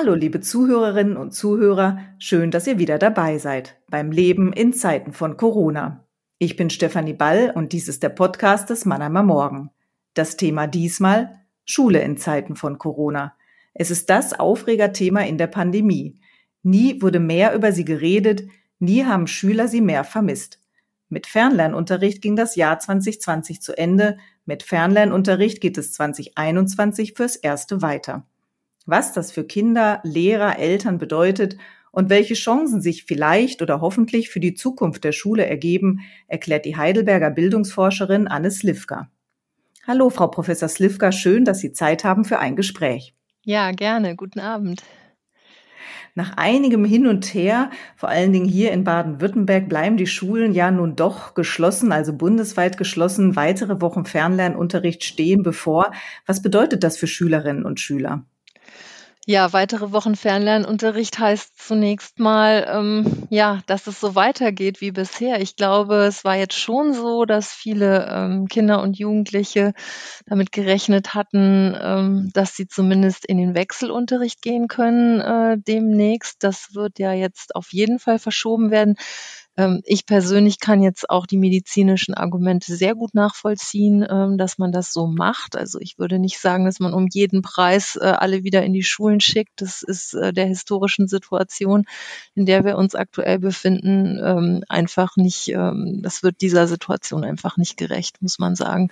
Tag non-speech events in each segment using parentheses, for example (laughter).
Hallo, liebe Zuhörerinnen und Zuhörer, schön, dass ihr wieder dabei seid beim Leben in Zeiten von Corona. Ich bin Stefanie Ball und dies ist der Podcast des Mannheimer Morgen. Das Thema diesmal Schule in Zeiten von Corona. Es ist das Aufregerthema in der Pandemie. Nie wurde mehr über sie geredet, nie haben Schüler sie mehr vermisst. Mit Fernlernunterricht ging das Jahr 2020 zu Ende, mit Fernlernunterricht geht es 2021 fürs Erste weiter was das für Kinder, Lehrer, Eltern bedeutet und welche Chancen sich vielleicht oder hoffentlich für die Zukunft der Schule ergeben, erklärt die Heidelberger Bildungsforscherin Anne Slivka. Hallo, Frau Professor Slivka, schön, dass Sie Zeit haben für ein Gespräch. Ja, gerne. Guten Abend. Nach einigem Hin und Her, vor allen Dingen hier in Baden-Württemberg, bleiben die Schulen ja nun doch geschlossen, also bundesweit geschlossen. Weitere Wochen Fernlernunterricht stehen bevor. Was bedeutet das für Schülerinnen und Schüler? Ja, weitere Wochen Fernlernunterricht heißt zunächst mal, ähm, ja, dass es so weitergeht wie bisher. Ich glaube, es war jetzt schon so, dass viele ähm, Kinder und Jugendliche damit gerechnet hatten, ähm, dass sie zumindest in den Wechselunterricht gehen können äh, demnächst. Das wird ja jetzt auf jeden Fall verschoben werden. Ähm, ich persönlich kann jetzt auch die medizinischen Argumente sehr gut nachvollziehen, ähm, dass man das so macht. Also ich würde nicht sagen, dass man um jeden Preis äh, alle wieder in die Schulen schickt. Das ist äh, der historischen Situation, in der wir uns aktuell befinden, ähm, einfach nicht, das wird dieser Situation einfach nicht gerecht, muss man sagen.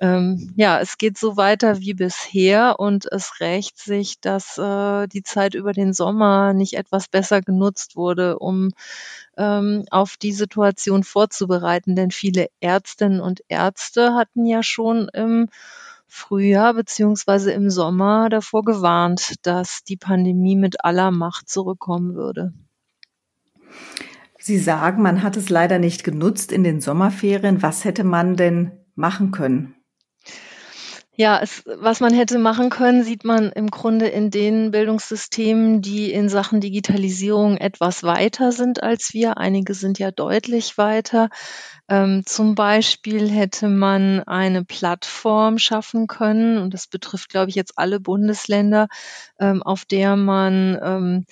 ja, es geht so weiter wie bisher und es rächt sich, dass äh, die Zeit über den Sommer nicht etwas besser genutzt wurde, um ähm, auf die Situation vorzubereiten. Denn viele Ärztinnen und Ärzte hatten ja schon im Frühjahr beziehungsweise im Sommer davor gewarnt, dass die Pandemie mit aller Macht zurückkommen würde. Sie sagen, man hat es leider nicht genutzt in den Sommerferien. Was hätte man denn machen können? Ja, es, was man hätte machen können, sieht man im Grunde in den Bildungssystemen, die in Sachen Digitalisierung etwas weiter sind als wir. Einige sind ja deutlich weiter. Ähm, zum Beispiel hätte man eine Plattform schaffen können, und das betrifft, glaube ich, jetzt alle Bundesländer, ähm, auf der man ähm,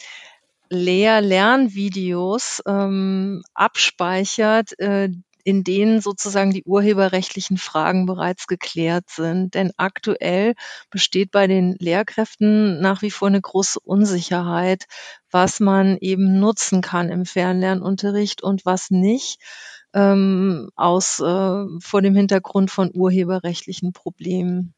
Lehr-Lernvideos ähm, abspeichert, äh, in denen sozusagen die urheberrechtlichen Fragen bereits geklärt sind. Denn aktuell besteht bei den Lehrkräften nach wie vor eine große Unsicherheit, was man eben nutzen kann im Fernlernunterricht und was nicht. Ähm, aus äh, vor dem Hintergrund von urheberrechtlichen Problemen.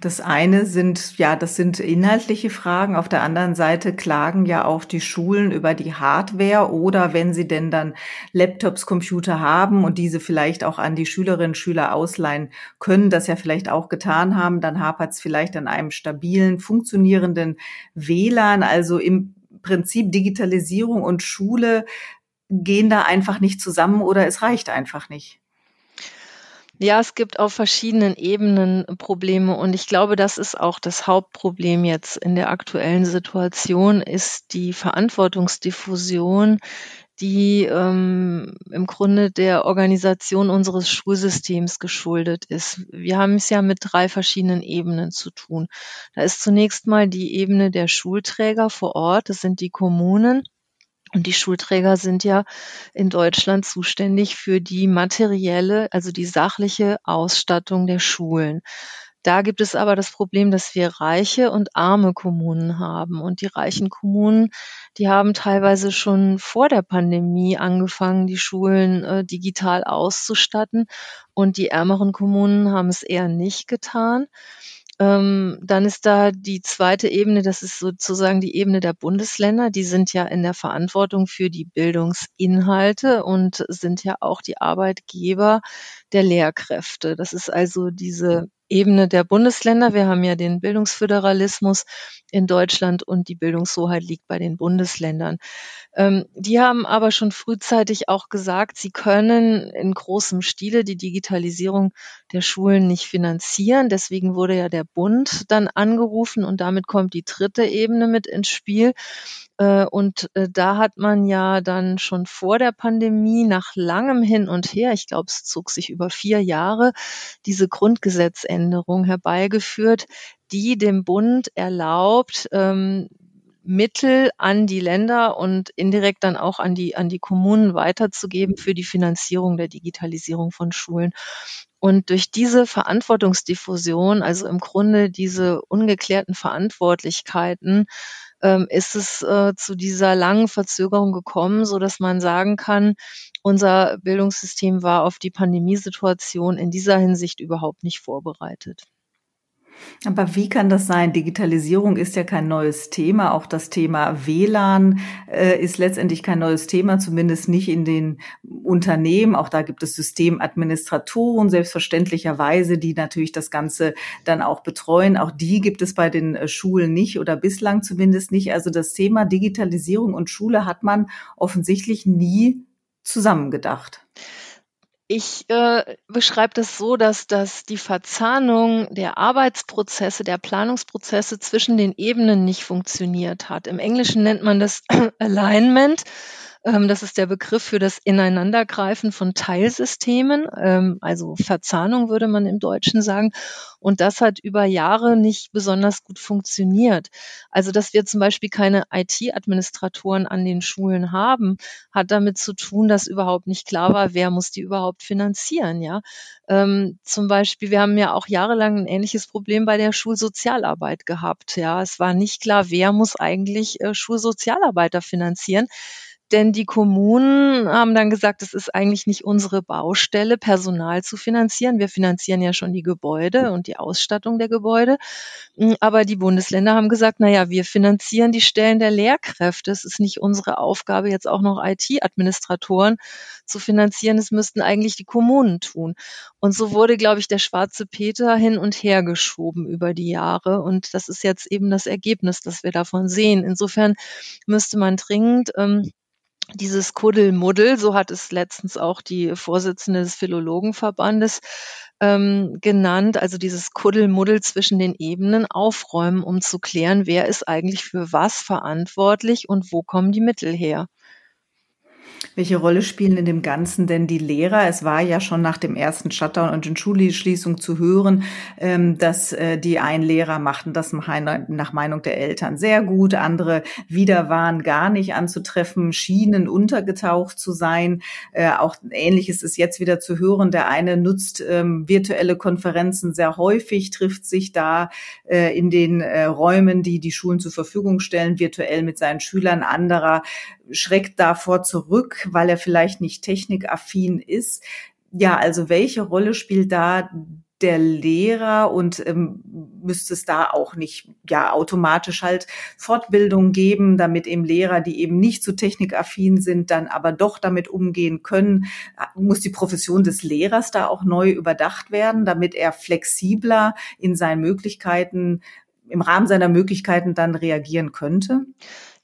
Das eine sind, ja, das sind inhaltliche Fragen. Auf der anderen Seite klagen ja auch die Schulen über die Hardware oder wenn sie denn dann Laptops, Computer haben und diese vielleicht auch an die Schülerinnen und Schüler ausleihen können, das ja vielleicht auch getan haben, dann hapert es vielleicht an einem stabilen, funktionierenden WLAN. Also im Prinzip Digitalisierung und Schule gehen da einfach nicht zusammen oder es reicht einfach nicht. Ja, es gibt auf verschiedenen Ebenen Probleme und ich glaube, das ist auch das Hauptproblem jetzt in der aktuellen Situation, ist die Verantwortungsdiffusion, die ähm, im Grunde der Organisation unseres Schulsystems geschuldet ist. Wir haben es ja mit drei verschiedenen Ebenen zu tun. Da ist zunächst mal die Ebene der Schulträger vor Ort, das sind die Kommunen. Und die Schulträger sind ja in Deutschland zuständig für die materielle, also die sachliche Ausstattung der Schulen. Da gibt es aber das Problem, dass wir reiche und arme Kommunen haben. Und die reichen Kommunen, die haben teilweise schon vor der Pandemie angefangen, die Schulen äh, digital auszustatten. Und die ärmeren Kommunen haben es eher nicht getan. Ähm, dann ist da die zweite Ebene, das ist sozusagen die Ebene der Bundesländer. Die sind ja in der Verantwortung für die Bildungsinhalte und sind ja auch die Arbeitgeber der Lehrkräfte. Das ist also diese Ebene der Bundesländer. Wir haben ja den Bildungsföderalismus in Deutschland und die Bildungshoheit liegt bei den Bundesländern. Ähm, die haben aber schon frühzeitig auch gesagt, sie können in großem Stile die Digitalisierung der Schulen nicht finanzieren. Deswegen wurde ja der Bund dann angerufen und damit kommt die dritte Ebene mit ins Spiel. Äh, und äh, da hat man ja dann schon vor der Pandemie nach langem Hin und Her, ich glaube, es zog sich über vier Jahre, diese Grundgesetzänderung herbeigeführt, die dem Bund erlaubt, ähm, Mittel an die Länder und indirekt dann auch an die, an die Kommunen weiterzugeben für die Finanzierung der Digitalisierung von Schulen. Und durch diese Verantwortungsdiffusion, also im Grunde diese ungeklärten Verantwortlichkeiten, ähm, ist es äh, zu dieser langen Verzögerung gekommen, so dass man sagen kann, unser Bildungssystem war auf die Pandemiesituation in dieser Hinsicht überhaupt nicht vorbereitet. Aber wie kann das sein? Digitalisierung ist ja kein neues Thema. Auch das Thema WLAN äh, ist letztendlich kein neues Thema, zumindest nicht in den Unternehmen. Auch da gibt es Systemadministratoren, selbstverständlicherweise, die natürlich das Ganze dann auch betreuen. Auch die gibt es bei den äh, Schulen nicht oder bislang zumindest nicht. Also das Thema Digitalisierung und Schule hat man offensichtlich nie zusammengedacht. Ich äh, beschreibe das so, dass, dass die Verzahnung der Arbeitsprozesse, der Planungsprozesse zwischen den Ebenen nicht funktioniert hat. Im Englischen nennt man das (clears throat) Alignment. Ähm, das ist der Begriff für das Ineinandergreifen von Teilsystemen, ähm, also Verzahnung würde man im Deutschen sagen. Und das hat über Jahre nicht besonders gut funktioniert. Also, dass wir zum Beispiel keine IT-Administratoren an den Schulen haben, hat damit zu tun, dass überhaupt nicht klar war, wer muss die überhaupt finanzieren, ja. Ähm, zum Beispiel, wir haben ja auch jahrelang ein ähnliches Problem bei der Schulsozialarbeit gehabt, ja. Es war nicht klar, wer muss eigentlich äh, Schulsozialarbeiter finanzieren. Denn die Kommunen haben dann gesagt, es ist eigentlich nicht unsere Baustelle, Personal zu finanzieren. Wir finanzieren ja schon die Gebäude und die Ausstattung der Gebäude. Hm, aber die Bundesländer haben gesagt, na ja, wir finanzieren die Stellen der Lehrkräfte. Es ist nicht unsere Aufgabe, jetzt auch noch IT-Administratoren zu finanzieren. Es müssten eigentlich die Kommunen tun. Und so wurde, glaube ich, der schwarze Peter hin und her geschoben über die Jahre. Und das ist jetzt eben das Ergebnis, das wir davon sehen. Insofern müsste man dringend ähm, dieses Kuddelmuddel, so hat es letztens auch die Vorsitzende des Philologenverbandes ähm, genannt, also dieses Kuddelmuddel zwischen den Ebenen aufräumen, um zu klären, wer ist eigentlich für was verantwortlich und wo kommen die Mittel her. Welche Rolle spielen in dem Ganzen denn die Lehrer? Es war ja schon nach dem ersten Shutdown und den Schulschließung zu hören, ähm, dass äh, die einen Lehrer machten das nach Meinung der Eltern sehr gut, andere wieder waren gar nicht anzutreffen, schienen untergetaucht zu sein. Äh, auch ähnliches ist jetzt wieder zu hören. Der eine nutzt ähm, virtuelle Konferenzen sehr häufig, trifft sich da äh, in den Räumen, die die Schulen zur Verfügung stellen, virtuell mit seinen Schülern. Anderer schreckt davor zurück, weil er vielleicht nicht technikaffin ist. Ja, also welche Rolle spielt da der Lehrer und ähm, müsste es da auch nicht ja automatisch halt Fortbildung geben, damit eben Lehrer, die eben nicht so technikaffin sind, dann aber doch damit umgehen können. Muss die Profession des Lehrers da auch neu überdacht werden, damit er flexibler in seinen Möglichkeiten im Rahmen seiner Möglichkeiten dann reagieren könnte?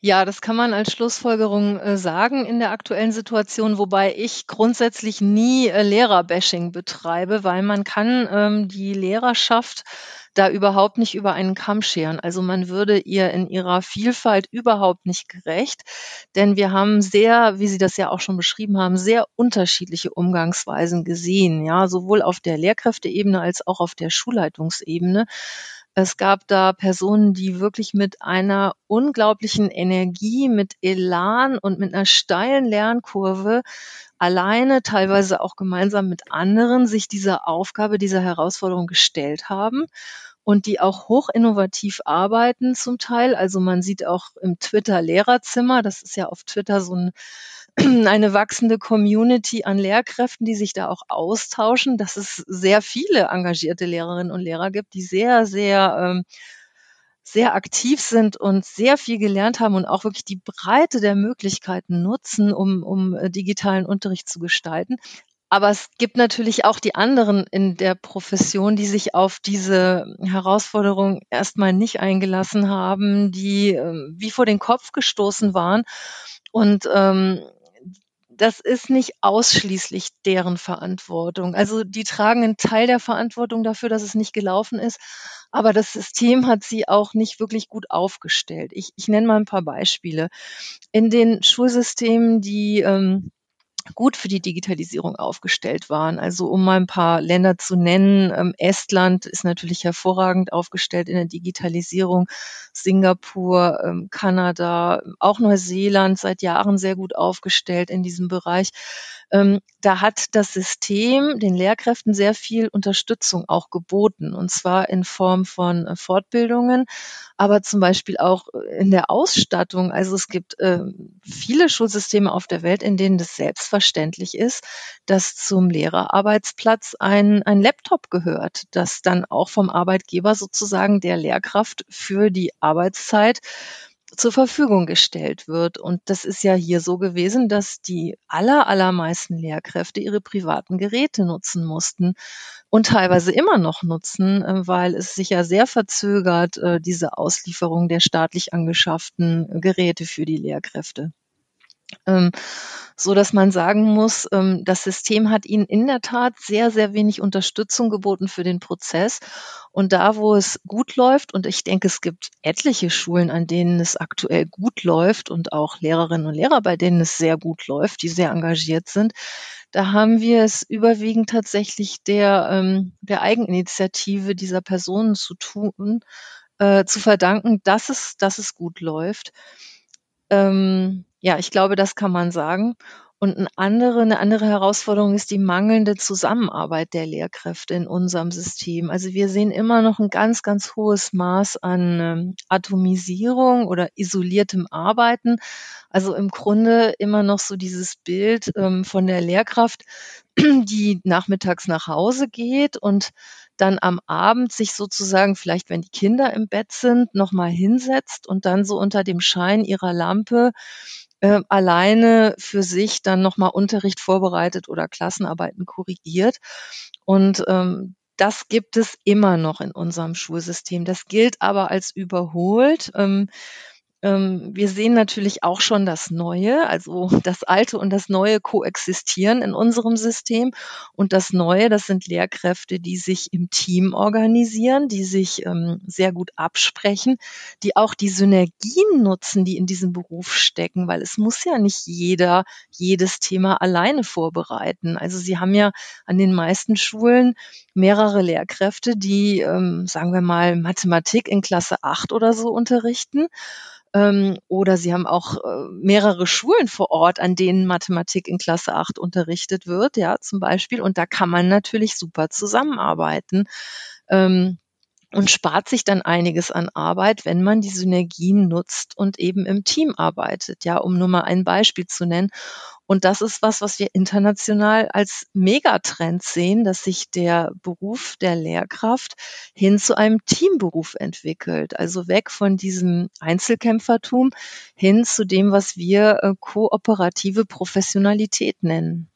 Ja, das kann man als Schlussfolgerung äh, sagen in der aktuellen Situation, wobei ich grundsätzlich nie äh, Lehrerbashing betreibe, weil man kann ähm, die Lehrerschaft da überhaupt nicht über einen Kamm scheren. Also man würde ihr in ihrer Vielfalt überhaupt nicht gerecht, denn wir haben sehr, wie Sie das ja auch schon beschrieben haben, sehr unterschiedliche Umgangsweisen gesehen, ja, sowohl auf der Lehrkräfteebene als auch auf der Schulleitungsebene. Es gab da Personen, die wirklich mit einer unglaublichen Energie, mit Elan und mit einer steilen Lernkurve alleine, teilweise auch gemeinsam mit anderen, sich dieser Aufgabe, dieser Herausforderung gestellt haben und die auch hoch innovativ arbeiten zum Teil. Also man sieht auch im Twitter Lehrerzimmer, das ist ja auf Twitter so ein (clears throat) eine wachsende Community an Lehrkräften, die sich da auch austauschen, dass es sehr viele engagierte Lehrerinnen und Lehrer gibt, die sehr, sehr, ähm, sehr aktiv sind und sehr viel gelernt haben und auch wirklich die Breite der Möglichkeiten nutzen, um, um äh, digitalen Unterricht zu gestalten. Aber es gibt natürlich auch die anderen in der Profession, die sich auf diese Herausforderung erstmal nicht eingelassen haben, die äh, wie vor den Kopf gestoßen waren und ähm, das ist nicht ausschließlich deren Verantwortung. Also die tragen einen Teil der Verantwortung dafür, dass es nicht gelaufen ist, aber das System hat sie auch nicht wirklich gut aufgestellt. Ich, ich nenne mal ein paar Beispiele. In den Schulsystemen, die ähm, gut für die Digitalisierung aufgestellt waren. Also um mal ein paar Länder zu nennen, ähm, Estland ist natürlich hervorragend aufgestellt in der Digitalisierung, Singapur, ähm, Kanada, auch Neuseeland seit Jahren sehr gut aufgestellt in diesem Bereich. Ähm, da hat das System den Lehrkräften sehr viel Unterstützung auch geboten, und zwar in Form von äh, Fortbildungen, aber zum Beispiel auch in der Ausstattung. Also es gibt äh, viele Schulsysteme auf der Welt, in denen das selbstverständlich ist, dass zum Lehrerarbeitsplatz ein, ein Laptop gehört, das dann auch vom Arbeitgeber sozusagen der Lehrkraft für die Arbeitszeit zur Verfügung gestellt wird. Und das ist ja hier so gewesen, dass die aller, allermeisten Lehrkräfte ihre privaten Geräte nutzen mussten und teilweise immer noch nutzen, äh, weil es sich ja sehr verzögert, äh, diese Auslieferung der staatlich angeschafften Geräte für die Lehrkräfte. Ähm, so dass man sagen muss, ähm, das System hat ihnen in der Tat sehr, sehr wenig Unterstützung geboten für den Prozess. Und da, wo es gut läuft, und ich denke, es gibt etliche Schulen, an denen es aktuell gut läuft und auch Lehrerinnen und Lehrer, bei denen es sehr gut läuft, die sehr engagiert sind, da haben wir es überwiegend tatsächlich der, ähm, der Eigeninitiative dieser Personen zu tun, äh, zu verdanken, dass es, dass es gut läuft. Ähm, ja, ich glaube, das kann man sagen. Und eine andere, eine andere Herausforderung ist die mangelnde Zusammenarbeit der Lehrkräfte in unserem System. Also wir sehen immer noch ein ganz, ganz hohes Maß an ähm, Atomisierung oder isoliertem Arbeiten. Also im Grunde immer noch so dieses Bild ähm, von der Lehrkraft, (clears throat) die nachmittags nach Hause geht und dann am Abend sich sozusagen, vielleicht wenn die Kinder im Bett sind, nochmal hinsetzt und dann so unter dem Schein ihrer Lampe äh, alleine für sich dann nochmal Unterricht vorbereitet oder Klassenarbeiten korrigiert. Und ähm, das gibt es immer noch in unserem Schulsystem. Das gilt aber als überholt. Ähm, wir sehen natürlich auch schon das Neue, also das Alte und das Neue koexistieren in unserem System. Und das Neue, das sind Lehrkräfte, die sich im Team organisieren, die sich ähm, sehr gut absprechen, die auch die Synergien nutzen, die in diesem Beruf stecken, weil es muss ja nicht jeder jedes Thema alleine vorbereiten. Also Sie haben ja an den meisten Schulen mehrere Lehrkräfte, die, ähm, sagen wir mal, Mathematik in Klasse 8 oder so unterrichten ähm, oder sie haben auch äh, mehrere Schulen vor Ort, an denen Mathematik in Klasse 8 unterrichtet wird, ja, zum Beispiel. Und da kann man natürlich super zusammenarbeiten. Ähm, und spart sich dann einiges an Arbeit, wenn man die Synergien nutzt und eben im Team arbeitet. Ja, um nur mal ein Beispiel zu nennen. Und das ist was, was wir international als Megatrend sehen, dass sich der Beruf der Lehrkraft hin zu einem Teamberuf entwickelt. Also weg von diesem Einzelkämpfertum hin zu dem, was wir äh, kooperative Professionalität nennen.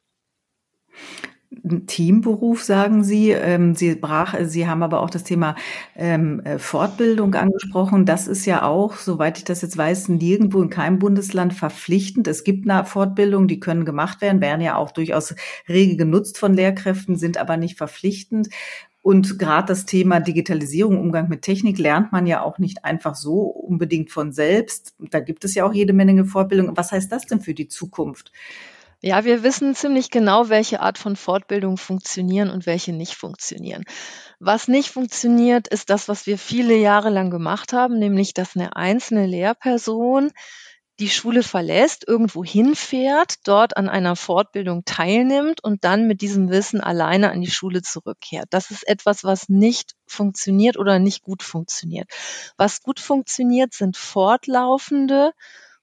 Teamberuf, sagen Sie. Ähm, Sie, brach, Sie haben aber auch das Thema ähm, äh, Fortbildung angesprochen. Das ist ja auch, soweit ich das jetzt weiß, nirgendwo in keinem Bundesland verpflichtend. Es gibt eine Fortbildung, die können gemacht werden, werden ja auch durchaus rege genutzt von Lehrkräften, sind aber nicht verpflichtend. Und gerade das Thema Digitalisierung, Umgang mit Technik lernt man ja auch nicht einfach so unbedingt von selbst. Da gibt es ja auch jede Menge Fortbildung. Was heißt das denn für die Zukunft? Ja, wir wissen ziemlich genau, welche Art von Fortbildung funktionieren und welche nicht funktionieren. Was nicht funktioniert, ist das, was wir viele Jahre lang gemacht haben, nämlich dass eine einzelne Lehrperson die Schule verlässt, irgendwo hinfährt, dort an einer Fortbildung teilnimmt und dann mit diesem Wissen alleine an die Schule zurückkehrt. Das ist etwas, was nicht funktioniert oder nicht gut funktioniert. Was gut funktioniert, sind fortlaufende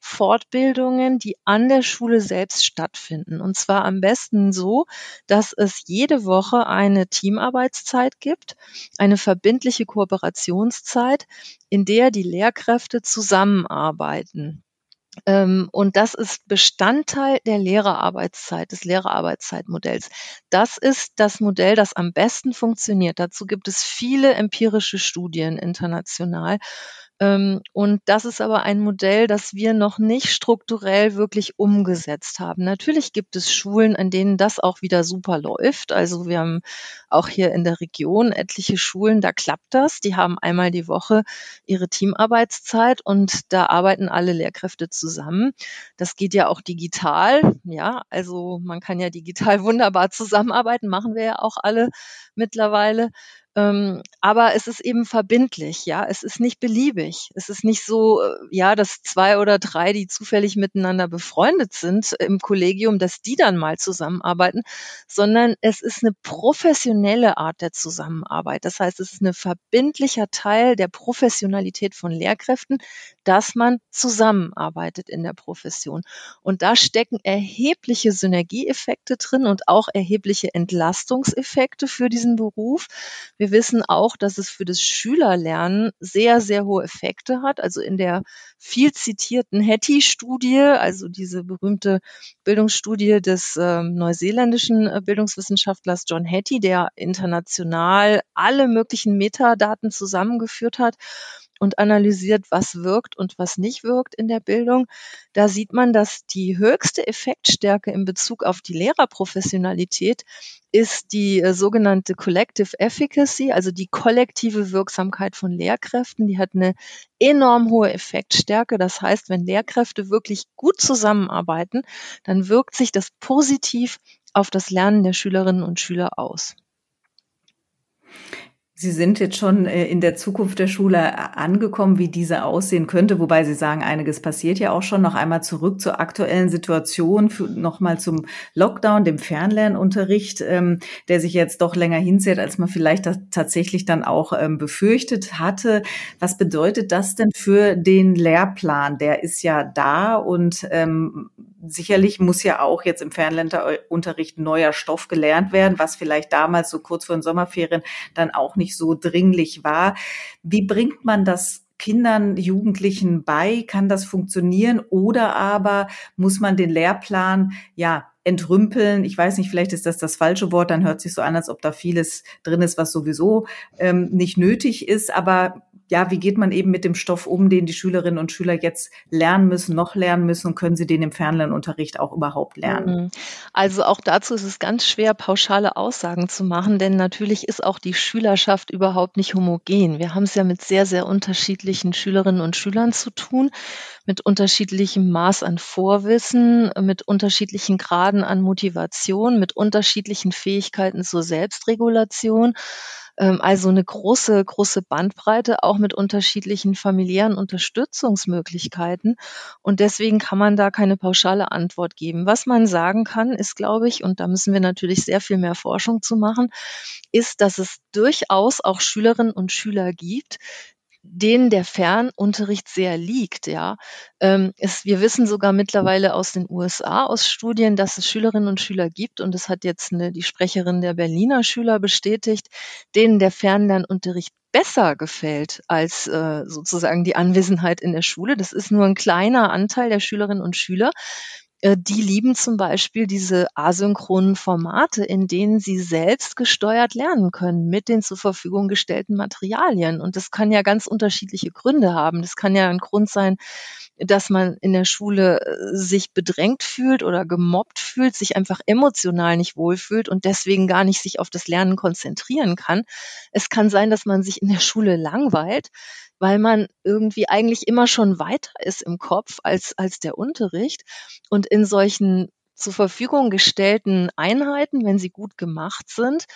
Fortbildungen, die an der Schule selbst stattfinden. Und zwar am besten so, dass es jede Woche eine Teamarbeitszeit gibt, eine verbindliche Kooperationszeit, in der die Lehrkräfte zusammenarbeiten. Ähm, und das ist Bestandteil der Lehrerarbeitszeit, des Lehrerarbeitszeitmodells. Das ist das Modell, das am besten funktioniert. Dazu gibt es viele empirische Studien international und das ist aber ein Modell, das wir noch nicht strukturell wirklich umgesetzt haben. Natürlich gibt es Schulen, an denen das auch wieder super läuft. Also wir haben auch hier in der Region etliche Schulen, da klappt das. Die haben einmal die Woche ihre Teamarbeitszeit und da arbeiten alle Lehrkräfte zusammen. Das geht ja auch digital. Ja, also man kann ja digital (laughs) wunderbar zusammenarbeiten, machen wir ja auch alle mittlerweile. Ähm, aber es ist eben verbindlich, ja. Es ist nicht beliebig. Es ist nicht so, äh, ja, dass zwei oder drei, die zufällig miteinander befreundet sind im Kollegium, dass die dann mal zusammenarbeiten, sondern es ist eine professionelle Art der Zusammenarbeit. Das heißt, es ist ein verbindlicher Teil der Professionalität von Lehrkräften, dass man zusammenarbeitet in der Profession. Und da stecken erhebliche Synergieeffekte drin und auch erhebliche Entlastungseffekte für diesen Beruf. Wir wissen auch, dass es für das Schülerlernen sehr, sehr hohe Effekte hat. Also in der viel zitierten Hattie-Studie, also diese berühmte Bildungsstudie des äh, neuseeländischen Bildungswissenschaftlers John Hattie, der international alle möglichen Metadaten zusammengeführt hat und analysiert, was wirkt und was nicht wirkt in der Bildung. Da sieht man, dass die höchste Effektstärke in Bezug auf die Lehrerprofessionalität ist die äh, sogenannte Collective Efficacy, also die kollektive Wirksamkeit von Lehrkräften. Die hat eine enorm hohe Effektstärke. Das heißt, wenn Lehrkräfte wirklich gut zusammenarbeiten, dann wirkt sich das positiv auf das Lernen der Schülerinnen und Schüler aus. Sie sind jetzt schon äh, in der Zukunft der Schule äh, angekommen, wie diese aussehen könnte, wobei Sie sagen, einiges passiert ja auch schon. Noch einmal zurück zur aktuellen Situation, nochmal zum Lockdown, dem Fernlernunterricht, ähm, der sich jetzt doch länger hinzieht, als man vielleicht tatsächlich dann auch ähm, befürchtet hatte. Was bedeutet das denn für den Lehrplan? Der ist ja da und ähm, sicherlich muss ja auch jetzt im Fernlernunterricht neuer Stoff gelernt werden, was vielleicht damals so kurz vor den Sommerferien dann auch nicht so dringlich war. Wie bringt man das Kindern, Jugendlichen bei? Kann das funktionieren? Oder aber muss man den Lehrplan, ja, entrümpeln. Ich weiß nicht, vielleicht ist das das falsche Wort, dann hört sich so an, als ob da vieles drin ist, was sowieso ähm, nicht nötig ist. Aber ja, wie geht man eben mit dem Stoff um, den die Schülerinnen und Schüler jetzt lernen müssen, noch lernen müssen und können sie den im Fernlernunterricht auch überhaupt lernen? Mhm. Also auch dazu ist es ganz schwer, pauschale Aussagen zu machen, denn natürlich ist auch die Schülerschaft überhaupt nicht homogen. Wir haben es ja mit sehr, sehr unterschiedlichen Schülerinnen und Schülern zu tun, mit unterschiedlichem Maß an Vorwissen, mit unterschiedlichen Graden an Motivation, mit unterschiedlichen Fähigkeiten zur Selbstregulation. Ähm, also eine große, große Bandbreite, auch mit unterschiedlichen familiären Unterstützungsmöglichkeiten. Und deswegen kann man da keine pauschale Antwort geben. Was man sagen kann, ist, glaube ich, und da müssen wir natürlich sehr viel mehr Forschung zu machen, ist, dass es durchaus auch Schülerinnen und Schüler gibt, denen der Fernunterricht sehr liegt. Ja, ähm, es, wir wissen sogar mittlerweile aus den USA aus Studien, dass es Schülerinnen und Schüler gibt und es hat jetzt eine, die Sprecherin der Berliner Schüler bestätigt, denen der Fernlernunterricht besser gefällt als äh, sozusagen die Anwesenheit in der Schule. Das ist nur ein kleiner Anteil der Schülerinnen und Schüler. Äh, die lieben zum Beispiel diese asynchronen Formate, in denen sie selbst gesteuert lernen können mit den zur Verfügung gestellten Materialien. Und das kann ja ganz unterschiedliche Gründe haben. Das kann ja ein Grund sein, dass man in der Schule äh, sich bedrängt fühlt oder gemobbt fühlt, sich einfach emotional nicht wohlfühlt und deswegen gar nicht sich auf das Lernen konzentrieren kann. Es kann sein, dass man sich in der Schule langweilt weil man irgendwie eigentlich immer schon weiter ist im Kopf als, als der Unterricht. Und in solchen zur Verfügung gestellten Einheiten, wenn sie gut gemacht sind,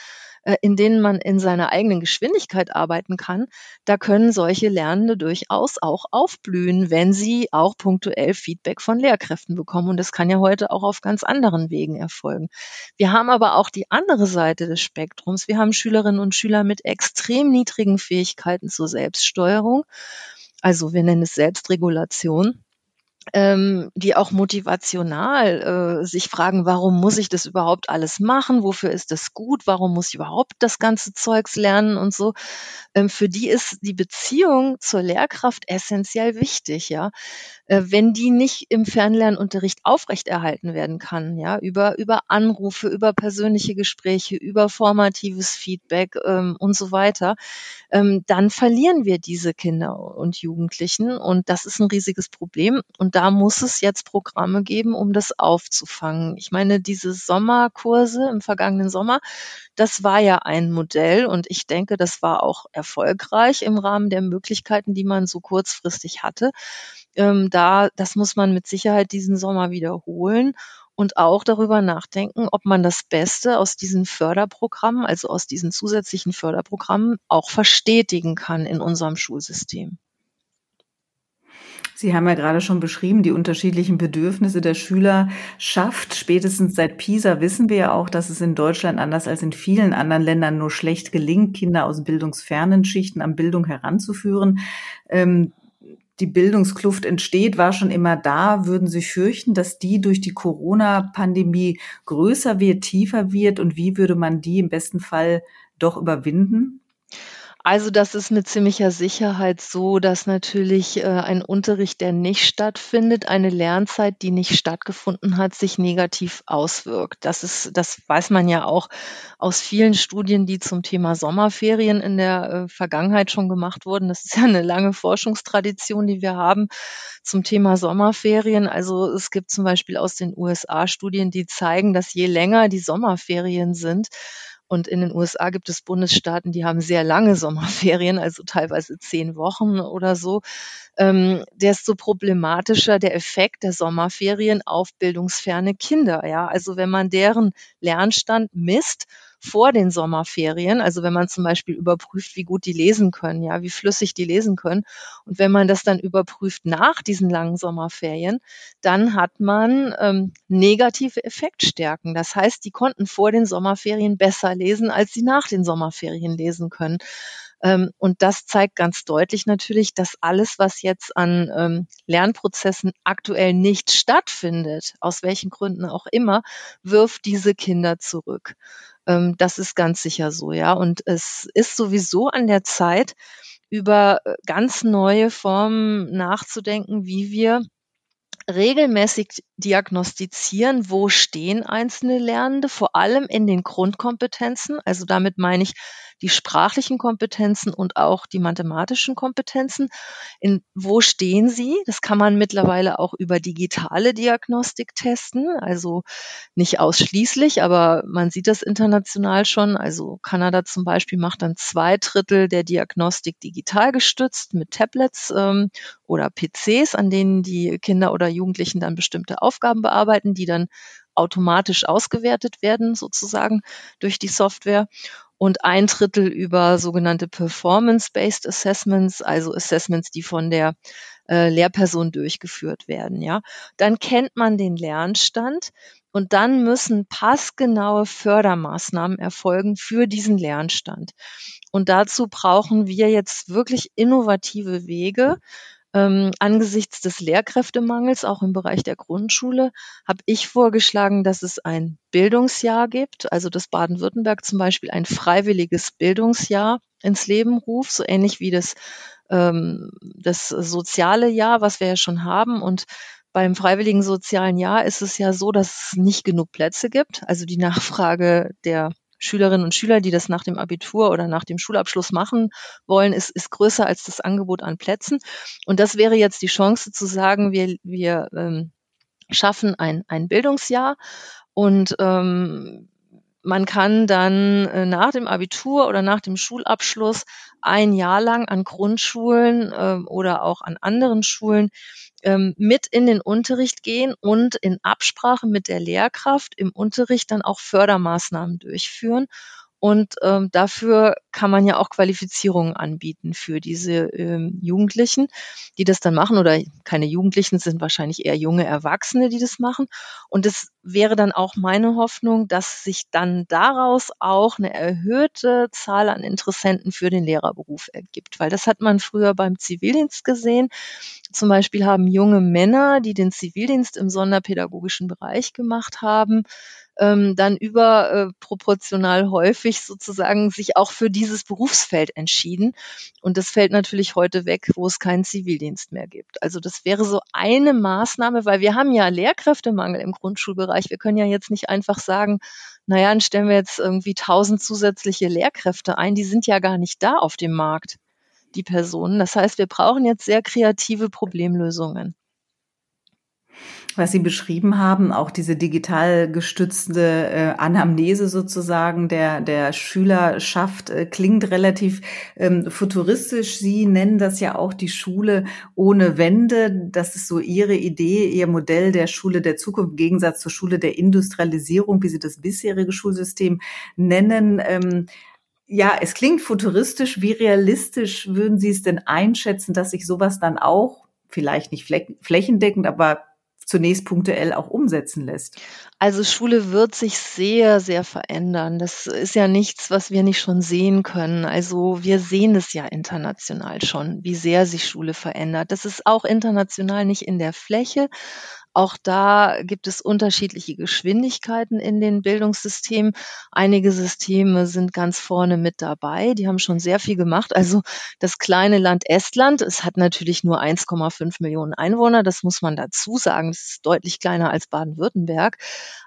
äh, in denen man in seiner eigenen Geschwindigkeit arbeiten kann, da können solche Lernende durchaus auch aufblühen, wenn sie auch punktuell Feedback von Lehrkräften bekommen. Und das kann ja heute auch auf ganz anderen Wegen erfolgen. Wir haben aber auch die andere Seite des Spektrums. Wir haben Schülerinnen und Schüler mit extrem niedrigen Fähigkeiten zur Selbststeuerung. Also wir nennen es Selbstregulation ähm, die auch motivational äh, sich fragen, warum muss ich das überhaupt alles machen? Wofür ist das gut? Warum muss ich überhaupt das ganze Zeugs lernen und so? Ähm, für die ist die Beziehung zur Lehrkraft essentiell wichtig, ja. Äh, wenn die nicht im Fernlernunterricht aufrechterhalten werden kann, ja, über, über Anrufe, über persönliche Gespräche, über formatives Feedback ähm, und so weiter, ähm, dann verlieren wir diese Kinder und Jugendlichen. Und das ist ein riesiges Problem. Und da muss es jetzt Programme geben, um das aufzufangen. Ich meine, diese Sommerkurse im vergangenen Sommer, das war ja ein Modell und ich denke, das war auch erfolgreich im Rahmen der Möglichkeiten, die man so kurzfristig hatte. Ähm, da, das muss man mit Sicherheit diesen Sommer wiederholen und auch darüber nachdenken, ob man das Beste aus diesen Förderprogrammen, also aus diesen zusätzlichen Förderprogrammen, auch verstetigen kann in unserem Schulsystem. Sie haben ja gerade schon beschrieben, die unterschiedlichen Bedürfnisse der Schüler schafft. Spätestens seit PISA wissen wir ja auch, dass es in Deutschland anders als in vielen anderen Ländern nur schlecht gelingt, Kinder aus bildungsfernen Schichten an Bildung heranzuführen. Ähm, die Bildungskluft entsteht, war schon immer da. Würden Sie fürchten, dass die durch die Corona-Pandemie größer wird, tiefer wird? Und wie würde man die im besten Fall doch überwinden? Also das ist mit ziemlicher Sicherheit so, dass natürlich äh, ein Unterricht, der nicht stattfindet, eine Lernzeit, die nicht stattgefunden hat, sich negativ auswirkt. Das ist, das weiß man ja auch aus vielen Studien, die zum Thema Sommerferien in der äh, Vergangenheit schon gemacht wurden. Das ist ja eine lange Forschungstradition, die wir haben zum Thema Sommerferien. Also es gibt zum Beispiel aus den USA Studien, die zeigen, dass je länger die Sommerferien sind, und in den USA gibt es Bundesstaaten, die haben sehr lange Sommerferien, also teilweise zehn Wochen oder so. Ähm, desto problematischer der Effekt der Sommerferien auf bildungsferne Kinder. Ja, also wenn man deren Lernstand misst, vor den Sommerferien, also wenn man zum Beispiel überprüft, wie gut die lesen können, ja, wie flüssig die lesen können. Und wenn man das dann überprüft nach diesen langen Sommerferien, dann hat man ähm, negative Effektstärken. Das heißt, die konnten vor den Sommerferien besser lesen, als sie nach den Sommerferien lesen können. Ähm, und das zeigt ganz deutlich natürlich, dass alles, was jetzt an ähm, Lernprozessen aktuell nicht stattfindet, aus welchen Gründen auch immer, wirft diese Kinder zurück. Ähm, das ist ganz sicher so, ja. Und es ist sowieso an der Zeit, über äh, ganz neue Formen nachzudenken, wie wir regelmäßig diagnostizieren, wo stehen einzelne Lernende, vor allem in den Grundkompetenzen. Also damit meine ich die sprachlichen Kompetenzen und auch die mathematischen Kompetenzen. In, wo stehen sie? Das kann man mittlerweile auch über digitale Diagnostik testen. Also nicht ausschließlich, aber man sieht das international schon. Also Kanada zum Beispiel macht dann zwei Drittel der Diagnostik digital gestützt mit Tablets ähm, oder PCs, an denen die Kinder oder Jugendlichen dann bestimmte Aufgaben bearbeiten, die dann automatisch ausgewertet werden, sozusagen durch die Software und ein Drittel über sogenannte Performance-Based Assessments, also Assessments, die von der äh, Lehrperson durchgeführt werden. Ja, dann kennt man den Lernstand und dann müssen passgenaue Fördermaßnahmen erfolgen für diesen Lernstand. Und dazu brauchen wir jetzt wirklich innovative Wege, ähm, angesichts des Lehrkräftemangels, auch im Bereich der Grundschule, habe ich vorgeschlagen, dass es ein Bildungsjahr gibt, also dass Baden-Württemberg zum Beispiel ein freiwilliges Bildungsjahr ins Leben ruft, so ähnlich wie das, ähm, das soziale Jahr, was wir ja schon haben. Und beim freiwilligen sozialen Jahr ist es ja so, dass es nicht genug Plätze gibt. Also die Nachfrage der Schülerinnen und Schüler, die das nach dem Abitur oder nach dem Schulabschluss machen wollen, ist, ist größer als das Angebot an Plätzen. Und das wäre jetzt die Chance zu sagen, wir, wir ähm, schaffen ein, ein Bildungsjahr und ähm, man kann dann äh, nach dem Abitur oder nach dem Schulabschluss ein Jahr lang an Grundschulen äh, oder auch an anderen Schulen ähm, mit in den Unterricht gehen und in Absprache mit der Lehrkraft im Unterricht dann auch Fördermaßnahmen durchführen und ähm, dafür kann man ja auch Qualifizierungen anbieten für diese ähm, Jugendlichen, die das dann machen. Oder keine Jugendlichen sind wahrscheinlich eher junge Erwachsene, die das machen. Und es wäre dann auch meine Hoffnung, dass sich dann daraus auch eine erhöhte Zahl an Interessenten für den Lehrerberuf ergibt. Weil das hat man früher beim Zivildienst gesehen. Zum Beispiel haben junge Männer, die den Zivildienst im sonderpädagogischen Bereich gemacht haben, ähm, dann überproportional häufig sozusagen sich auch für dieses Berufsfeld entschieden. Und das fällt natürlich heute weg, wo es keinen Zivildienst mehr gibt. Also das wäre so eine Maßnahme, weil wir haben ja Lehrkräftemangel im Grundschulbereich. Wir können ja jetzt nicht einfach sagen, naja, dann stellen wir jetzt irgendwie tausend zusätzliche Lehrkräfte ein. Die sind ja gar nicht da auf dem Markt, die Personen. Das heißt, wir brauchen jetzt sehr kreative Problemlösungen was Sie beschrieben haben, auch diese digital gestützte äh, Anamnese sozusagen der, der Schülerschaft, äh, klingt relativ ähm, futuristisch. Sie nennen das ja auch die Schule ohne Wände. Das ist so Ihre Idee, Ihr Modell der Schule der Zukunft im Gegensatz zur Schule der Industrialisierung, wie Sie das bisherige Schulsystem nennen. Ähm, ja, es klingt futuristisch. Wie realistisch würden Sie es denn einschätzen, dass sich sowas dann auch, vielleicht nicht flächendeckend, aber zunächst punktuell auch umsetzen lässt? Also Schule wird sich sehr, sehr verändern. Das ist ja nichts, was wir nicht schon sehen können. Also wir sehen es ja international schon, wie sehr sich Schule verändert. Das ist auch international nicht in der Fläche, auch da gibt es unterschiedliche Geschwindigkeiten in den Bildungssystemen. Einige Systeme sind ganz vorne mit dabei. Die haben schon sehr viel gemacht. Also das kleine Land Estland, es hat natürlich nur 1,5 Millionen Einwohner. Das muss man dazu sagen. Das ist deutlich kleiner als Baden-Württemberg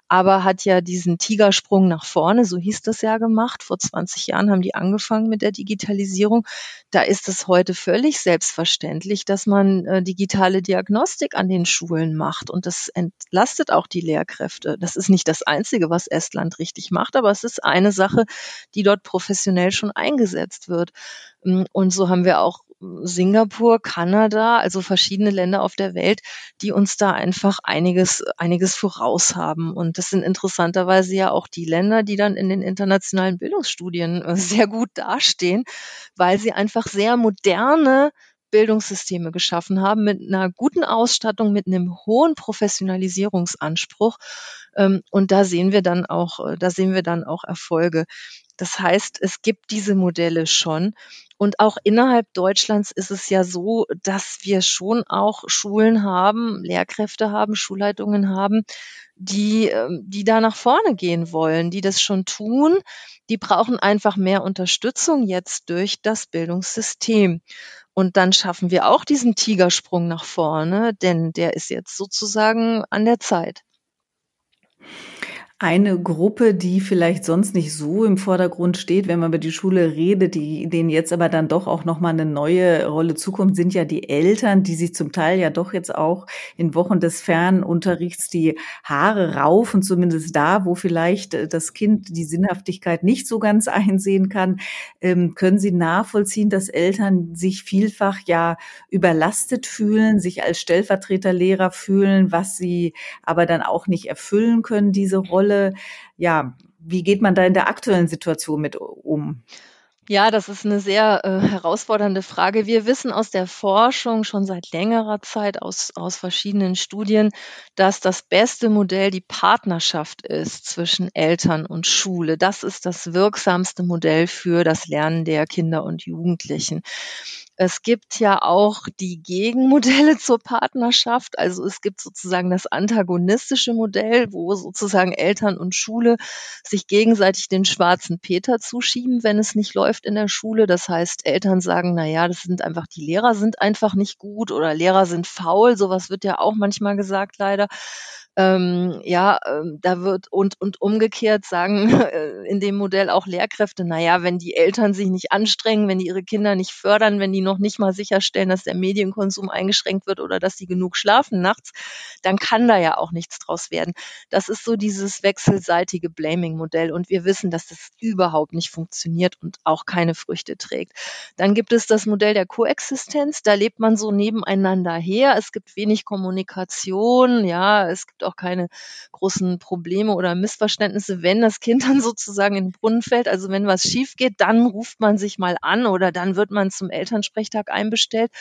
aber hat ja diesen Tigersprung nach vorne, so hieß das ja gemacht. Vor 20 Jahren haben die angefangen mit der Digitalisierung. Da ist es heute völlig selbstverständlich, dass man äh, digitale Diagnostik an den Schulen macht und das entlastet auch die Lehrkräfte. Das ist nicht das Einzige, was Estland richtig macht, aber es ist eine Sache, die dort professionell schon eingesetzt wird. Und so haben wir auch Singapur, Kanada, also verschiedene Länder auf der Welt, die uns da einfach einiges, einiges voraus haben. Und das sind interessanterweise ja auch die Länder, die dann in den internationalen Bildungsstudien äh, sehr gut dastehen, weil sie einfach sehr moderne Bildungssysteme geschaffen haben mit einer guten Ausstattung, mit einem hohen Professionalisierungsanspruch. Ähm, und da sehen wir dann auch, äh, da sehen wir dann auch Erfolge. Das heißt, es gibt diese Modelle schon. Und auch innerhalb Deutschlands ist es ja so, dass wir schon auch Schulen haben, Lehrkräfte haben, Schulleitungen haben, die, ähm, die da nach vorne gehen wollen, die das schon tun. Die brauchen einfach mehr Unterstützung jetzt durch das Bildungssystem. Und dann schaffen wir auch diesen Tigersprung nach vorne, denn der ist jetzt sozusagen an der Zeit. Eine Gruppe, die vielleicht sonst nicht so im Vordergrund steht, wenn man über die Schule redet, die denen jetzt aber dann doch auch noch mal eine neue Rolle zukommt, sind ja die Eltern, die sich zum Teil ja doch jetzt auch in Wochen des Fernunterrichts die Haare raufen, zumindest da, wo vielleicht äh, das Kind die Sinnhaftigkeit nicht so ganz (laughs) einsehen kann. Ähm, können Sie nachvollziehen, dass Eltern sich vielfach ja überlastet fühlen, sich als Stellvertreterlehrer fühlen, was sie aber dann auch nicht erfüllen können, diese Rolle? Rolle. Ja, wie geht man da in der aktuellen Situation mit um? Ja, das ist eine sehr äh, herausfordernde Frage. Wir wissen aus der Forschung schon seit längerer Zeit aus, aus verschiedenen Studien, dass das beste Modell die Partnerschaft ist zwischen Eltern und Schule. Das ist das wirksamste Modell für das Lernen der Kinder und Jugendlichen. Es gibt ja auch die Gegenmodelle (laughs) zur Partnerschaft. Also es gibt sozusagen das antagonistische Modell, wo sozusagen Eltern und Schule sich gegenseitig den schwarzen Peter zuschieben, wenn es nicht läuft in der Schule. Das heißt, Eltern sagen, na ja, das sind einfach, die Lehrer sind einfach nicht gut oder Lehrer sind faul. Sowas wird ja auch manchmal gesagt, leider ähm, ja, ähm, da wird und, und umgekehrt sagen (laughs) äh, in dem Modell auch Lehrkräfte, naja, wenn die Eltern sich nicht anstrengen, wenn die ihre Kinder nicht fördern, wenn die noch nicht mal sicherstellen, dass der Medienkonsum eingeschränkt wird oder dass sie genug schlafen nachts, dann kann da ja auch nichts draus werden. Das ist so dieses wechselseitige Blaming-Modell und wir wissen, dass das überhaupt nicht funktioniert und auch keine Früchte trägt. Dann gibt es das Modell der Koexistenz, da lebt man so nebeneinander her, es gibt wenig Kommunikation, ja, es gibt auch keine großen Probleme oder Missverständnisse, wenn das Kind dann (laughs) sozusagen in den Brunnen fällt. Also wenn was schief geht, dann ruft man sich mal an oder dann wird man zum Elternsprechtag einbestellt.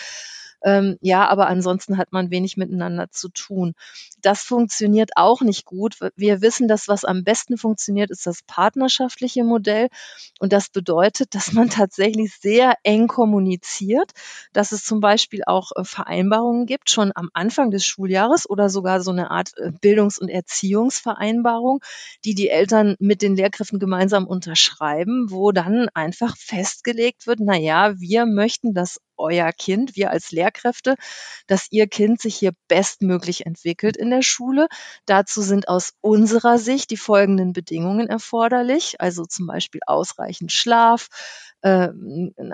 Ähm, ja, aber ansonsten hat man wenig miteinander zu tun. Das funktioniert auch nicht gut. Wir wissen, dass was am besten funktioniert, ist das partnerschaftliche Modell. Und das bedeutet, dass man (laughs) tatsächlich sehr eng kommuniziert, dass es zum Beispiel auch äh, Vereinbarungen gibt, schon am Anfang des Schuljahres oder sogar so eine Art äh, Bildungs- und Erziehungsvereinbarung, die die Eltern mit den Lehrkräften gemeinsam unterschreiben, wo dann einfach festgelegt wird, na ja, wir möchten, dass euer Kind, wir als Lehrkräfte, dass ihr Kind sich hier bestmöglich entwickelt in der Schule. Dazu sind aus unserer Sicht die folgenden Bedingungen erforderlich, also zum Beispiel ausreichend Schlaf, äh,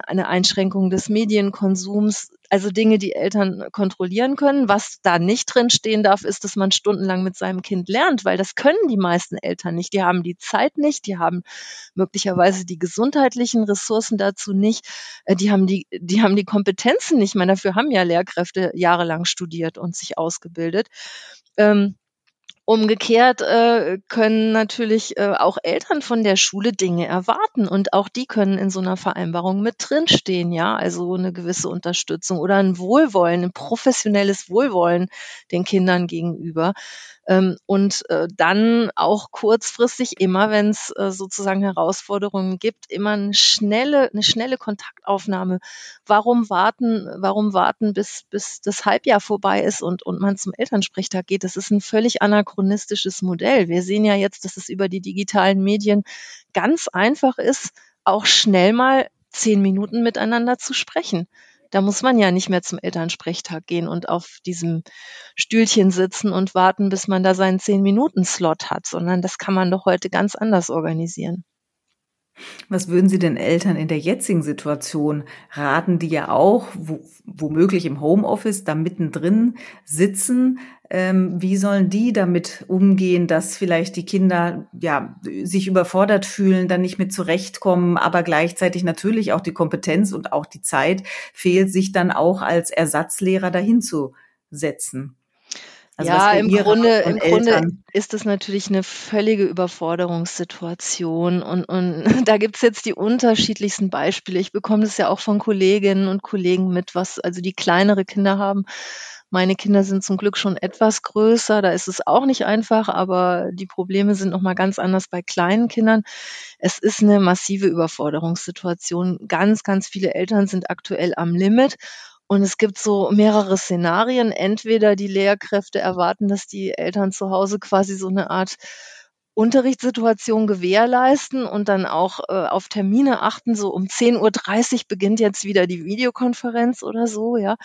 eine Einschränkung des Medienkonsums, also Dinge, die Eltern kontrollieren können. Was da nicht drin stehen darf, ist, dass man stundenlang mit seinem Kind lernt, weil das können die meisten Eltern nicht. Die haben die Zeit nicht, die haben möglicherweise die gesundheitlichen Ressourcen dazu nicht, äh, die haben die, die haben die Kompetenzen nicht. Ich meine, dafür haben ja Lehrkräfte jahrelang studiert und sich ausgebildet. Ähm, Umgekehrt äh, können natürlich äh, auch Eltern von der Schule Dinge erwarten und auch die können in so einer Vereinbarung mit drinstehen, ja, also eine gewisse Unterstützung oder ein Wohlwollen, ein professionelles Wohlwollen den Kindern gegenüber. Ähm, und äh, dann auch kurzfristig immer, wenn es äh, sozusagen Herausforderungen gibt, immer eine schnelle, eine schnelle Kontaktaufnahme. Warum warten, warum warten, bis, bis das Halbjahr vorbei ist und, und man zum Elternsprechtag geht? Das ist ein völlig anachronistisches Modell. Wir sehen ja jetzt, dass es über die digitalen Medien ganz einfach ist, auch schnell mal zehn Minuten miteinander zu sprechen. Da muss man ja nicht mehr zum Elternsprechtag gehen und auf diesem Stühlchen sitzen und warten, bis man da seinen zehn Minuten Slot hat, sondern das kann man doch heute ganz anders organisieren. Was würden Sie den Eltern in der jetzigen Situation raten, die ja auch wo, womöglich im Homeoffice da mittendrin sitzen? Ähm, wie sollen die damit umgehen, dass vielleicht die Kinder ja sich überfordert fühlen, dann nicht mit zurechtkommen, aber gleichzeitig natürlich auch die Kompetenz und auch die Zeit fehlt, sich dann auch als Ersatzlehrer dahin zu setzen? Also ja, im Grunde, im Grunde ist es natürlich eine völlige Überforderungssituation und, und (laughs) da gibt's jetzt die unterschiedlichsten Beispiele. Ich bekomme das ja auch von Kolleginnen und Kollegen mit, was also die kleinere Kinder haben. Meine Kinder sind zum Glück schon etwas größer, da ist es auch nicht einfach, aber die Probleme sind nochmal ganz anders bei kleinen Kindern. Es ist eine massive Überforderungssituation. Ganz, ganz viele Eltern sind aktuell am Limit und es gibt so mehrere Szenarien. Entweder die Lehrkräfte erwarten, dass die Eltern zu Hause quasi so eine Art Unterrichtssituation gewährleisten und dann auch äh, auf Termine achten. So um 10.30 Uhr beginnt jetzt wieder die Videokonferenz oder so, ja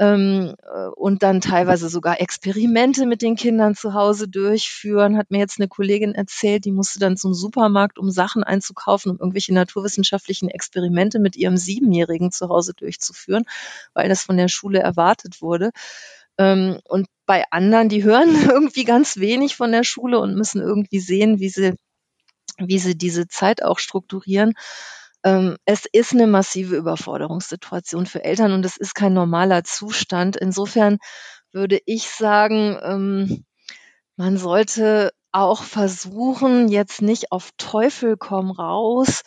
ähm, äh, und dann teilweise sogar Experimente mit den Kindern zu Hause durchführen. Hat mir jetzt eine Kollegin erzählt, die musste dann zum Supermarkt, um Sachen einzukaufen, um irgendwelche naturwissenschaftlichen Experimente mit ihrem Siebenjährigen zu Hause durchzuführen, weil das von der Schule erwartet wurde. Ähm, und bei anderen, die hören (laughs) irgendwie ganz wenig von der Schule und müssen irgendwie sehen, wie sie, wie sie diese Zeit auch strukturieren. Ähm, es ist eine massive Überforderungssituation für Eltern und es ist kein normaler Zustand. Insofern würde ich sagen, ähm, man sollte auch versuchen, jetzt nicht auf Teufel komm raus,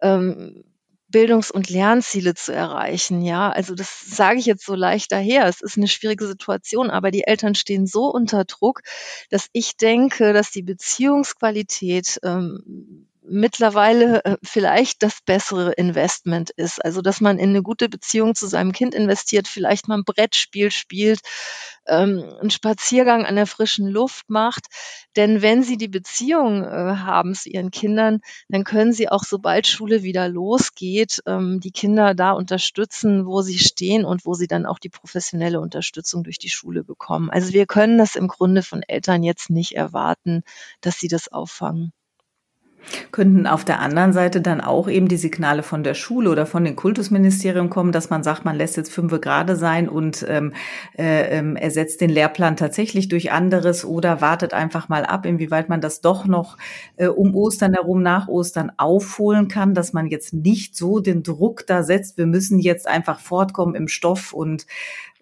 ähm, Bildungs- und Lernziele zu erreichen. Ja, also das sage ich jetzt so leicht daher. Es ist eine schwierige Situation, aber die Eltern stehen so unter Druck, dass ich denke, dass die Beziehungsqualität ähm, mittlerweile äh, vielleicht das bessere Investment ist. Also, dass man in eine gute Beziehung zu seinem Kind investiert, vielleicht mal ein Brettspiel spielt, ähm, einen Spaziergang an der frischen Luft macht. Denn wenn sie die Beziehung äh, haben zu ihren Kindern, dann können sie auch, sobald Schule wieder losgeht, ähm, die Kinder da unterstützen, wo sie stehen und wo sie dann auch die professionelle Unterstützung durch die Schule bekommen. Also wir können das im Grunde von Eltern jetzt nicht erwarten, dass sie das auffangen. Könnten auf der anderen Seite dann auch eben die Signale von der Schule oder von den Kultusministerien kommen, dass man sagt, man lässt jetzt fünf gerade sein und ähm, äh, ähm, ersetzt den Lehrplan tatsächlich durch anderes oder wartet einfach mal ab, inwieweit man das doch noch äh, um Ostern herum nach Ostern aufholen kann, dass man jetzt nicht so den Druck da setzt, wir müssen jetzt einfach fortkommen im Stoff und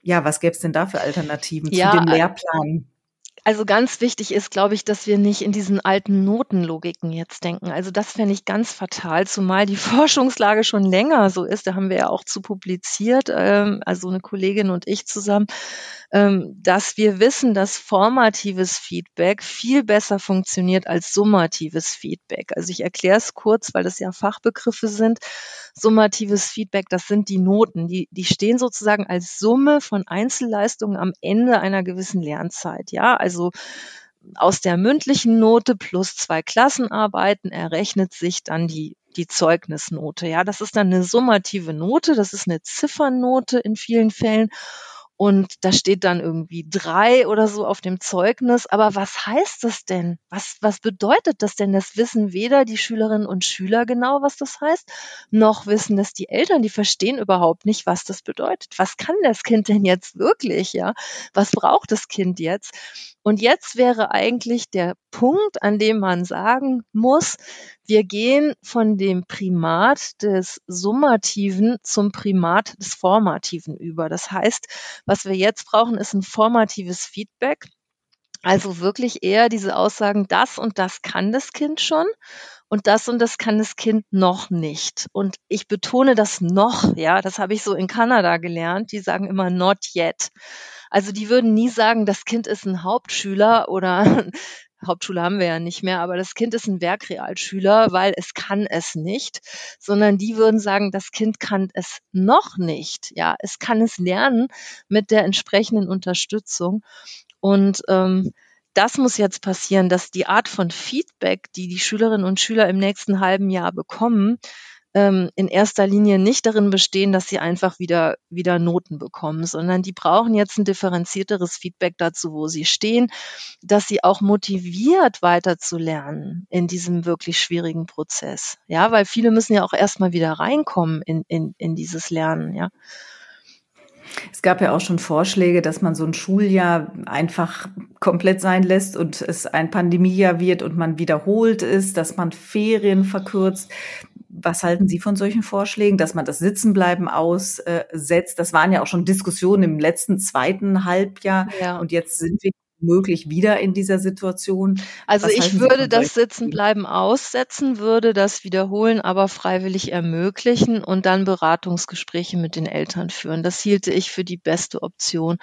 ja, was gäbe es denn da für Alternativen ja, zu dem Lehrplan? Also ganz wichtig ist, glaube ich, dass wir nicht in diesen alten Notenlogiken jetzt denken. Also das fände ich ganz fatal, zumal die (laughs) Forschungslage schon länger so ist. Da haben wir ja auch zu publiziert, ähm, also eine Kollegin und ich zusammen, ähm, dass wir wissen, dass formatives Feedback viel besser funktioniert als summatives Feedback. Also ich erkläre es kurz, weil das ja Fachbegriffe sind. Summatives Feedback, das sind die Noten, die, die stehen sozusagen als Summe von Einzelleistungen am Ende einer gewissen Lernzeit. Ja, also aus der mündlichen Note plus zwei Klassenarbeiten errechnet sich dann die die Zeugnisnote. Ja, das ist dann eine summative Note, das ist eine Ziffernnote in vielen Fällen und da steht dann irgendwie drei oder so auf dem Zeugnis. Aber was heißt das denn? Was, was bedeutet das denn? Das wissen weder die Schülerinnen und Schüler genau, was das heißt, noch wissen das die Eltern. Die verstehen überhaupt nicht, was das bedeutet. Was kann das Kind denn jetzt wirklich? Ja, was braucht das Kind jetzt? Und jetzt wäre eigentlich der Punkt, an dem man sagen muss, wir gehen von dem Primat des Summativen zum Primat des Formativen über. Das heißt, was wir jetzt brauchen, ist ein formatives Feedback. Also wirklich eher diese Aussagen, das und das kann das Kind schon und das und das kann das Kind noch nicht. Und ich betone das noch, ja, das habe ich so in Kanada gelernt. Die sagen immer not yet. Also die würden nie sagen, das Kind ist ein Hauptschüler oder Hauptschule haben wir ja nicht mehr, aber das Kind ist ein Werkrealschüler, weil es kann es nicht, sondern die würden sagen, das Kind kann es noch nicht. Ja, es kann es lernen mit der entsprechenden Unterstützung. Und ähm, das muss jetzt passieren, dass die Art von Feedback, die die Schülerinnen und Schüler im nächsten halben Jahr bekommen, ähm, in erster Linie nicht darin bestehen, dass sie einfach wieder, wieder Noten bekommen, sondern die brauchen jetzt ein differenzierteres Feedback dazu, wo sie stehen, dass sie auch motiviert weiter zu lernen in diesem wirklich schwierigen Prozess. Ja, weil viele müssen ja auch erstmal wieder reinkommen in, in, in dieses Lernen, ja. Es gab ja auch schon Vorschläge, dass man so ein Schuljahr einfach komplett sein lässt und es ein Pandemiejahr wird und man wiederholt ist, dass man Ferien verkürzt. Was halten Sie von solchen Vorschlägen, dass man das Sitzenbleiben aussetzt? Das waren ja auch schon Diskussionen im letzten zweiten Halbjahr ja. und jetzt sind wir möglich wieder in dieser Situation? Also Was ich würde das Sitzenbleiben aussetzen, würde das Wiederholen aber freiwillig ermöglichen und dann Beratungsgespräche mit den Eltern führen. Das hielte ich für die beste Option.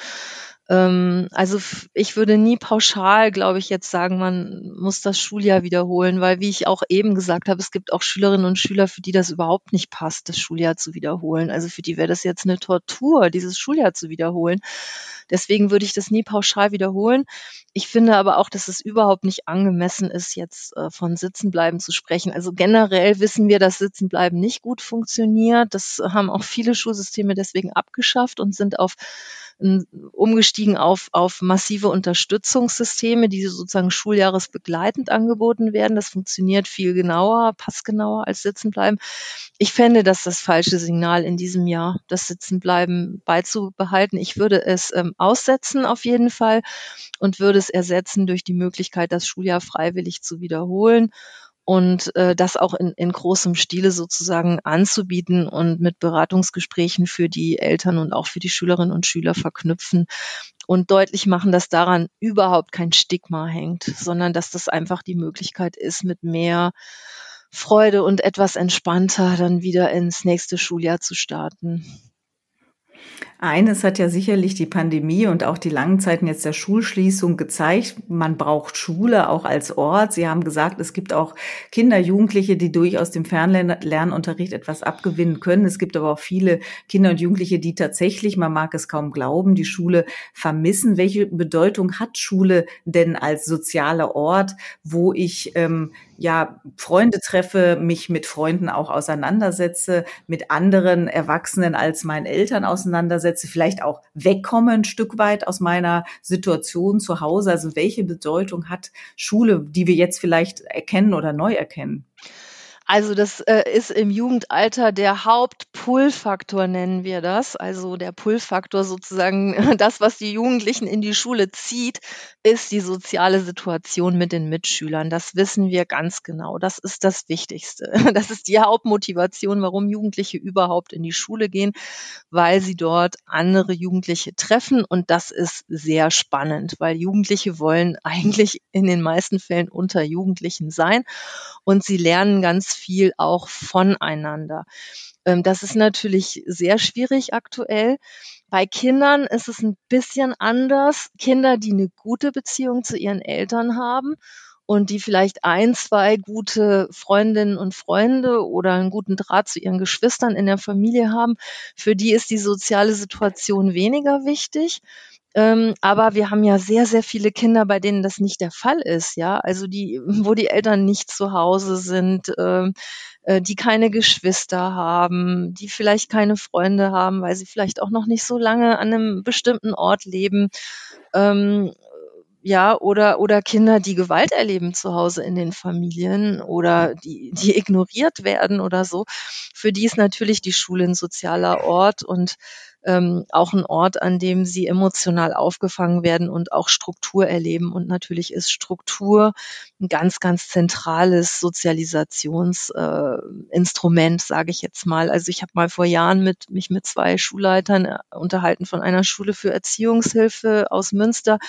Ähm, also ich würde nie pauschal, glaube ich, jetzt sagen, man muss das Schuljahr wiederholen, weil wie ich auch eben gesagt habe, es gibt auch Schülerinnen und Schüler, für die das überhaupt nicht passt, das Schuljahr zu wiederholen. Also für die wäre das jetzt eine Tortur, dieses Schuljahr zu wiederholen. Deswegen würde ich das nie pauschal wiederholen. Ich finde aber auch, dass es überhaupt nicht angemessen ist, jetzt äh, von Sitzenbleiben zu sprechen. Also generell wissen wir, dass Sitzenbleiben nicht gut funktioniert. Das haben auch viele Schulsysteme deswegen abgeschafft und sind auf umgestiegen auf, auf massive Unterstützungssysteme, die sozusagen schuljahresbegleitend angeboten werden. Das funktioniert viel genauer, passgenauer als Sitzenbleiben. Ich fände das das falsche Signal in diesem Jahr, das Sitzenbleiben beizubehalten. Ich würde es ähm, aussetzen auf jeden Fall und würde es ersetzen durch die Möglichkeit, das Schuljahr freiwillig zu wiederholen und äh, das auch in, in großem Stile sozusagen anzubieten und mit Beratungsgesprächen für die Eltern und auch für die Schülerinnen und Schüler verknüpfen und deutlich machen, dass daran überhaupt kein Stigma hängt, sondern dass das einfach die Möglichkeit ist, mit mehr Freude und etwas entspannter dann wieder ins nächste Schuljahr zu starten. Eines hat ja sicherlich die Pandemie und auch die langen Zeiten jetzt der Schulschließung gezeigt. Man braucht Schule auch als Ort. Sie haben gesagt, es gibt auch Kinder, Jugendliche, die durchaus dem Fernlernunterricht etwas abgewinnen können. Es gibt aber auch viele Kinder und Jugendliche, die tatsächlich, man mag es kaum glauben, die Schule vermissen. Welche Bedeutung hat Schule denn als sozialer Ort, wo ich ähm, ja Freunde treffe, mich mit Freunden auch auseinandersetze, mit anderen Erwachsenen als meinen Eltern auseinandersetze, vielleicht auch wegkomme ein Stück weit aus meiner Situation zu Hause. Also welche Bedeutung hat Schule, die wir jetzt vielleicht erkennen oder neu erkennen? Also das äh, ist im Jugendalter der Hauptpull-Faktor, nennen wir das. Also der Pull-Faktor sozusagen, (laughs) das, was die Jugendlichen in die Schule zieht, ist die soziale Situation mit den Mitschülern. Das wissen wir ganz genau. Das ist das Wichtigste. (laughs) Das ist die Hauptmotivation, warum Jugendliche überhaupt in die Schule gehen, weil sie dort andere Jugendliche treffen. Und das ist sehr spannend, weil Jugendliche wollen (laughs) eigentlich in den meisten Fällen unter Jugendlichen sein und sie lernen ganz viel auch voneinander. Ähm, das ist natürlich sehr schwierig aktuell. Bei Kindern ist es ein bisschen anders. Kinder, die eine gute Beziehung zu ihren Eltern haben und die vielleicht ein, zwei gute Freundinnen und Freunde oder einen guten Draht zu ihren Geschwistern in der Familie haben, für die ist die soziale Situation weniger wichtig. Ähm, aber wir haben ja sehr, sehr viele Kinder, bei denen das nicht der Fall ist, ja. Also die, wo die Eltern nicht zu Hause sind, ähm, äh, die keine Geschwister haben, die vielleicht keine Freunde haben, weil sie vielleicht auch noch nicht so lange an einem bestimmten Ort leben. Ähm, ja, oder, oder Kinder, die Gewalt erleben zu Hause in den Familien oder die, die ignoriert werden oder so. Für die ist natürlich die Schule ein sozialer Ort und ähm, auch ein Ort, an dem sie emotional aufgefangen werden und auch Struktur erleben. Und natürlich ist Struktur ein ganz, ganz zentrales Sozialisationsinstrument, äh, sage ich jetzt mal. Also ich habe mal vor Jahren mit, mich mit zwei Schulleitern äh, unterhalten von einer Schule für Erziehungshilfe aus Münster.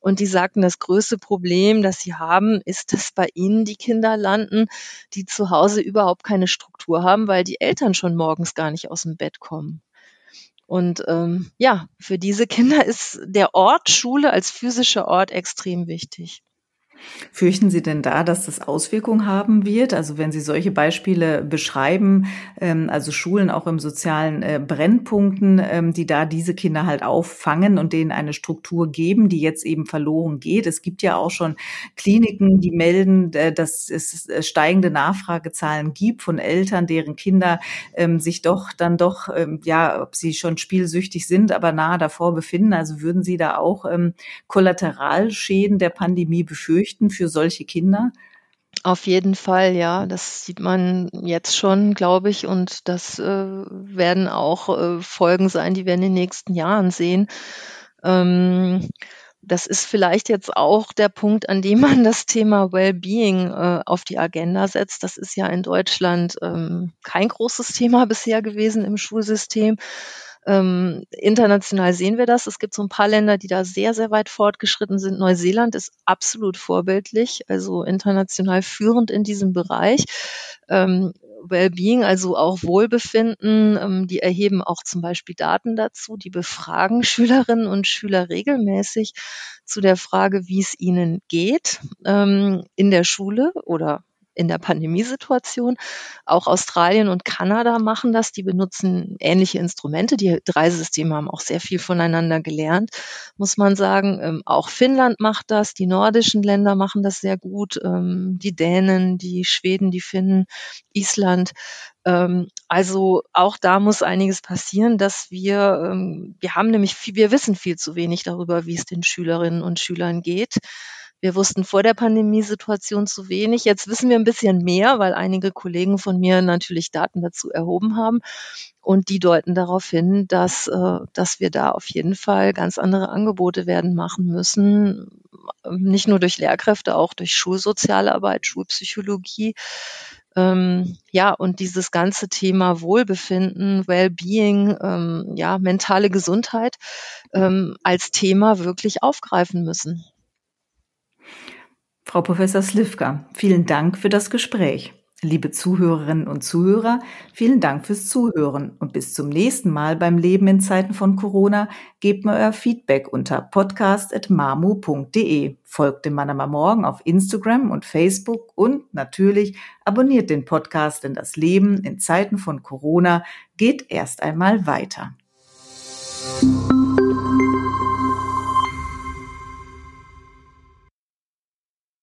Und die sagten, das größte Problem, das sie haben, ist, dass bei ihnen die Kinder landen, die zu Hause überhaupt keine Struktur haben, weil die Eltern schon morgens gar nicht aus dem Bett kommen. Und ähm, ja, für diese Kinder ist der Ort Schule als physischer Ort extrem wichtig. Fürchten Sie denn da, dass das Auswirkungen haben wird? Also wenn Sie solche Beispiele beschreiben, ähm, also Schulen auch im sozialen äh, Brennpunkten, ähm, die da diese Kinder halt auffangen und denen eine Struktur geben, die jetzt eben verloren geht. Es gibt ja auch schon Kliniken, die melden, äh, dass es äh, steigende Nachfragezahlen gibt von Eltern, deren Kinder ähm, sich doch dann doch, ja, ob sie schon spielsüchtig sind, aber nahe davor befinden. Also würden Sie da auch Kollateralschäden der Pandemie befürchten? Fürchten für solche Kinder? Auf jeden Fall, ja. Das sieht man jetzt schon, glaube ich. Und das äh, werden auch äh, Folgen sein, die wir in den nächsten Jahren sehen. Ähm, das ist vielleicht jetzt auch der Punkt, an dem man das Thema Wellbeing äh, auf die Agenda setzt. Das ist ja in Deutschland ähm, kein großes Thema bisher gewesen im Schulsystem. Ähm, international sehen wir das. Es gibt so ein paar Länder, die da sehr, sehr weit fortgeschritten sind. Neuseeland ist absolut vorbildlich, also international führend in diesem Bereich. Ähm, Wellbeing, also auch Wohlbefinden, ähm, die erheben auch zum Beispiel Daten dazu, die befragen (laughs) Schülerinnen und Schüler regelmäßig zu der Frage, wie es ihnen geht ähm, in der Schule oder in der Pandemiesituation. Auch Australien und Kanada machen das. Die benutzen ähnliche Instrumente. Die drei Systeme haben auch sehr viel voneinander gelernt, muss man sagen. Ähm, auch Finnland macht das. Die nordischen Länder machen das sehr gut. Ähm, die Dänen, die Schweden, die Finnen, Island. Ähm, also auch da muss einiges passieren, dass wir, ähm, wir haben nämlich, viel, wir wissen viel zu wenig darüber, wie es den Schülerinnen und Schülern geht. Wir wussten vor der Pandemiesituation zu wenig. Jetzt wissen wir ein bisschen mehr, weil einige Kollegen von mir natürlich Daten dazu erhoben haben. Und die deuten darauf hin, dass, äh, dass wir da auf jeden Fall ganz andere Angebote werden machen müssen. Nicht nur durch Lehrkräfte, auch durch Schulsozialarbeit, Schulpsychologie. Ähm, ja, und dieses ganze Thema Wohlbefinden, Wellbeing, ähm, ja, mentale Gesundheit ähm, als Thema wirklich aufgreifen müssen. Frau Professor Slivka, vielen Dank für das Gespräch. Liebe Zuhörerinnen und Zuhörer, vielen Dank fürs Zuhören und bis zum nächsten Mal beim Leben in Zeiten von Corona. Gebt mir euer Feedback unter podcast.mamu.de. Folgt dem Manama Morgen auf Instagram und Facebook und natürlich abonniert den Podcast, denn das Leben in Zeiten von Corona geht erst einmal weiter.